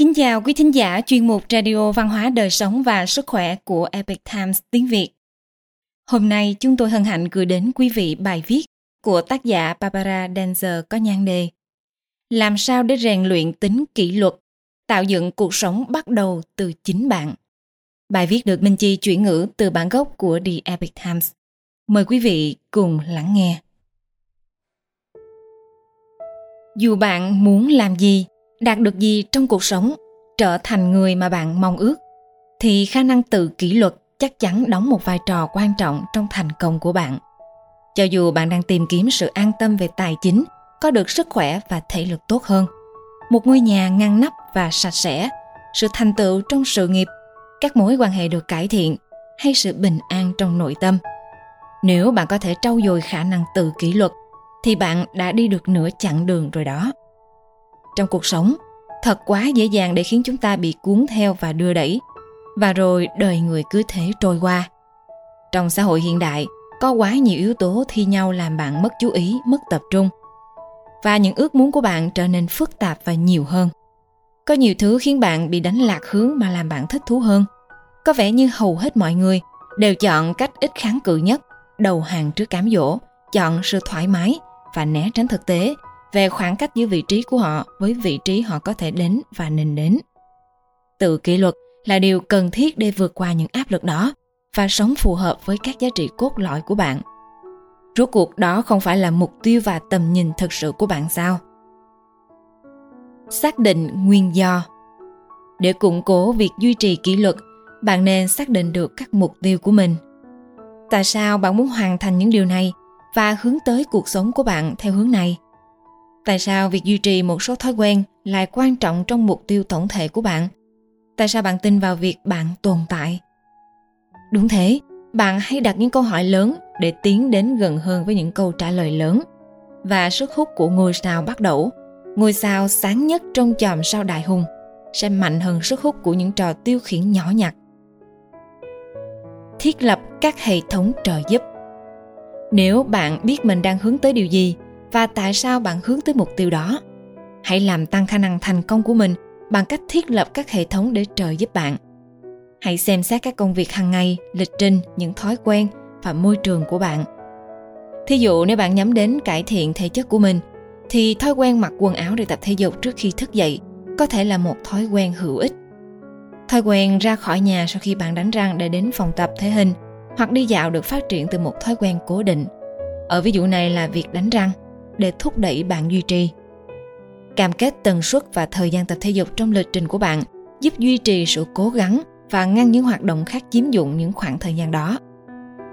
Kính chào quý thính giả chuyên mục Radio Văn hóa Đời Sống và Sức Khỏe của Epic Times tiếng Việt. Hôm nay chúng tôi hân hạnh gửi đến quý vị bài viết của tác giả Barbara Danzer có nhan đề Làm sao để rèn luyện tính kỷ luật, tạo dựng cuộc sống bắt đầu từ chính bạn. Bài viết được Minh Chi chuyển ngữ từ bản gốc của The Epic Times. Mời quý vị cùng lắng nghe. Dù bạn muốn làm gì, đạt được gì trong cuộc sống, trở thành người mà bạn mong ước, thì khả năng tự kỷ luật chắc chắn đóng một vai trò quan trọng trong thành công của bạn. Cho dù bạn đang tìm kiếm sự an tâm về tài chính, có được sức khỏe và thể lực tốt hơn, một ngôi nhà ngăn nắp và sạch sẽ, sự thành tựu trong sự nghiệp, các mối quan hệ được cải thiện hay sự bình an trong nội tâm. Nếu bạn có thể trau dồi khả năng tự kỷ luật thì bạn đã đi được nửa chặng đường rồi đó trong cuộc sống. Thật quá dễ dàng để khiến chúng ta bị cuốn theo và đưa đẩy. Và rồi đời người cứ thế trôi qua. Trong xã hội hiện đại, có quá nhiều yếu tố thi nhau làm bạn mất chú ý, mất tập trung. Và những ước muốn của bạn trở nên phức tạp và nhiều hơn. Có nhiều thứ khiến bạn bị đánh lạc hướng mà làm bạn thích thú hơn. Có vẻ như hầu hết mọi người đều chọn cách ít kháng cự nhất, đầu hàng trước cám dỗ, chọn sự thoải mái và né tránh thực tế về khoảng cách giữa vị trí của họ với vị trí họ có thể đến và nên đến. Tự kỷ luật là điều cần thiết để vượt qua những áp lực đó và sống phù hợp với các giá trị cốt lõi của bạn. Rốt cuộc đó không phải là mục tiêu và tầm nhìn thực sự của bạn sao? Xác định nguyên do Để củng cố việc duy trì kỷ luật, bạn nên xác định được các mục tiêu của mình. Tại sao bạn muốn hoàn thành những điều này và hướng tới cuộc sống của bạn theo hướng này tại sao việc duy trì một số thói quen lại quan trọng trong mục tiêu tổng thể của bạn? Tại sao bạn tin vào việc bạn tồn tại? Đúng thế, bạn hãy đặt những câu hỏi lớn để tiến đến gần hơn với những câu trả lời lớn. Và sức hút của ngôi sao bắt đầu. Ngôi sao sáng nhất trong chòm sao đại hùng sẽ mạnh hơn sức hút của những trò tiêu khiển nhỏ nhặt. Thiết lập các hệ thống trợ giúp. Nếu bạn biết mình đang hướng tới điều gì và tại sao bạn hướng tới mục tiêu đó? Hãy làm tăng khả năng thành công của mình bằng cách thiết lập các hệ thống để trợ giúp bạn. Hãy xem xét các công việc hàng ngày, lịch trình, những thói quen và môi trường của bạn. Thí dụ nếu bạn nhắm đến cải thiện thể chất của mình, thì thói quen mặc quần áo để tập thể dục trước khi thức dậy có thể là một thói quen hữu ích. Thói quen ra khỏi nhà sau khi bạn đánh răng để đến phòng tập thể hình hoặc đi dạo được phát triển từ một thói quen cố định. Ở ví dụ này là việc đánh răng để thúc đẩy bạn duy trì. Cam kết tần suất và thời gian tập thể dục trong lịch trình của bạn giúp duy trì sự cố gắng và ngăn những hoạt động khác chiếm dụng những khoảng thời gian đó.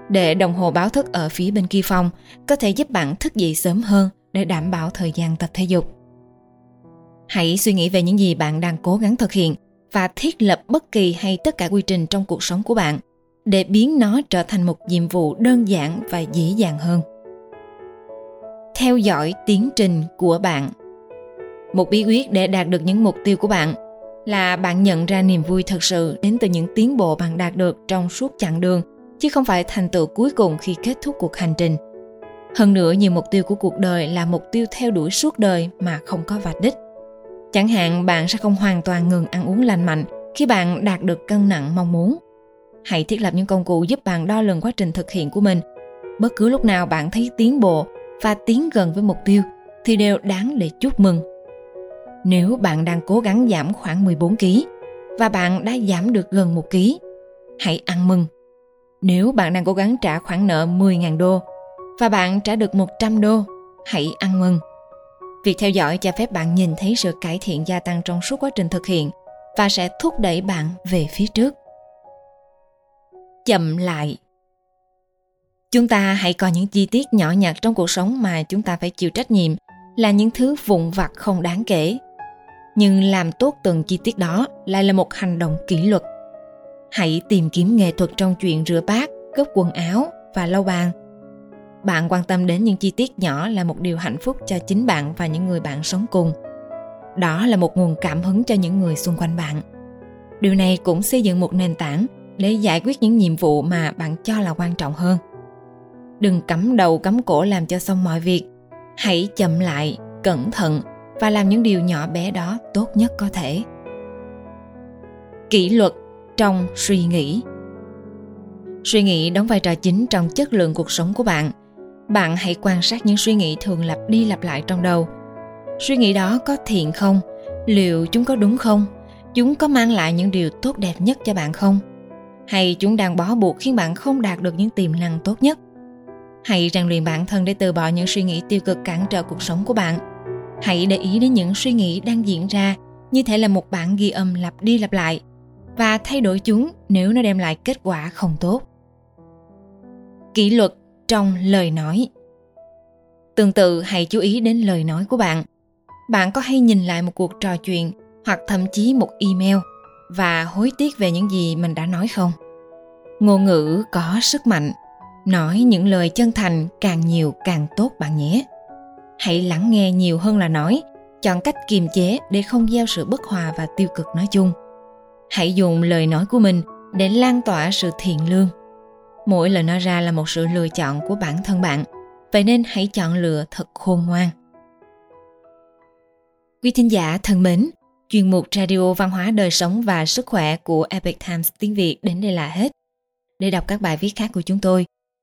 Để đồng hồ báo thức ở phía bên kia phòng có thể giúp bạn thức dậy sớm hơn để đảm bảo thời gian tập thể dục. Hãy suy nghĩ về những gì bạn đang cố gắng thực hiện và thiết lập bất kỳ hay tất cả quy trình trong cuộc sống của bạn để biến nó trở thành một nhiệm vụ đơn giản và dễ dàng hơn theo dõi tiến trình của bạn. Một bí quyết để đạt được những mục tiêu của bạn là bạn nhận ra niềm vui thật sự đến từ những tiến bộ bạn đạt được trong suốt chặng đường, chứ không phải thành tựu cuối cùng khi kết thúc cuộc hành trình. Hơn nữa, nhiều mục tiêu của cuộc đời là mục tiêu theo đuổi suốt đời mà không có vạch đích. Chẳng hạn, bạn sẽ không hoàn toàn ngừng ăn uống lành mạnh khi bạn đạt được cân nặng mong muốn. Hãy thiết lập những công cụ giúp bạn đo lường quá trình thực hiện của mình. Bất cứ lúc nào bạn thấy tiến bộ và tiến gần với mục tiêu thì đều đáng để chúc mừng. Nếu bạn đang cố gắng giảm khoảng 14 kg và bạn đã giảm được gần 1 kg, hãy ăn mừng. Nếu bạn đang cố gắng trả khoản nợ 10.000 đô và bạn trả được 100 đô, hãy ăn mừng. Việc theo dõi cho phép bạn nhìn thấy sự cải thiện gia tăng trong suốt quá trình thực hiện và sẽ thúc đẩy bạn về phía trước chậm lại chúng ta hãy coi những chi tiết nhỏ nhặt trong cuộc sống mà chúng ta phải chịu trách nhiệm là những thứ vụn vặt không đáng kể. Nhưng làm tốt từng chi tiết đó lại là một hành động kỷ luật. Hãy tìm kiếm nghệ thuật trong chuyện rửa bát gấp quần áo và lau bàn. Bạn quan tâm đến những chi tiết nhỏ là một điều hạnh phúc cho chính bạn và những người bạn sống cùng. Đó là một nguồn cảm hứng cho những người xung quanh bạn. Điều này cũng xây dựng một nền tảng để giải quyết những nhiệm vụ mà bạn cho là quan trọng hơn đừng cắm đầu cắm cổ làm cho xong mọi việc. Hãy chậm lại, cẩn thận và làm những điều nhỏ bé đó tốt nhất có thể. Kỷ luật trong suy nghĩ. Suy nghĩ đóng vai trò chính trong chất lượng cuộc sống của bạn. Bạn hãy quan sát những suy nghĩ thường lặp đi lặp lại trong đầu. Suy nghĩ đó có thiện không? Liệu chúng có đúng không? Chúng có mang lại những điều tốt đẹp nhất cho bạn không? Hay chúng đang bó buộc khiến bạn không đạt được những tiềm năng tốt nhất? Hãy rèn luyện bản thân để từ bỏ những suy nghĩ tiêu cực cản trở cuộc sống của bạn. Hãy để ý đến những suy nghĩ đang diễn ra, như thể là một bản ghi âm lặp đi lặp lại, và thay đổi chúng nếu nó đem lại kết quả không tốt. Kỷ luật trong lời nói. Tương tự, hãy chú ý đến lời nói của bạn. Bạn có hay nhìn lại một cuộc trò chuyện hoặc thậm chí một email và hối tiếc về những gì mình đã nói không? Ngôn ngữ có sức mạnh nói những lời chân thành càng nhiều càng tốt bạn nhé. Hãy lắng nghe nhiều hơn là nói, chọn cách kiềm chế để không gieo sự bất hòa và tiêu cực nói chung. Hãy dùng lời nói của mình để lan tỏa sự thiện lương. Mỗi lời nói ra là một sự lựa chọn của bản thân bạn, vậy nên hãy chọn lựa thật khôn ngoan. Quý thính giả thân mến, chuyên mục radio văn hóa đời sống và sức khỏe của epic times tiếng việt đến đây là hết. Để đọc các bài viết khác của chúng tôi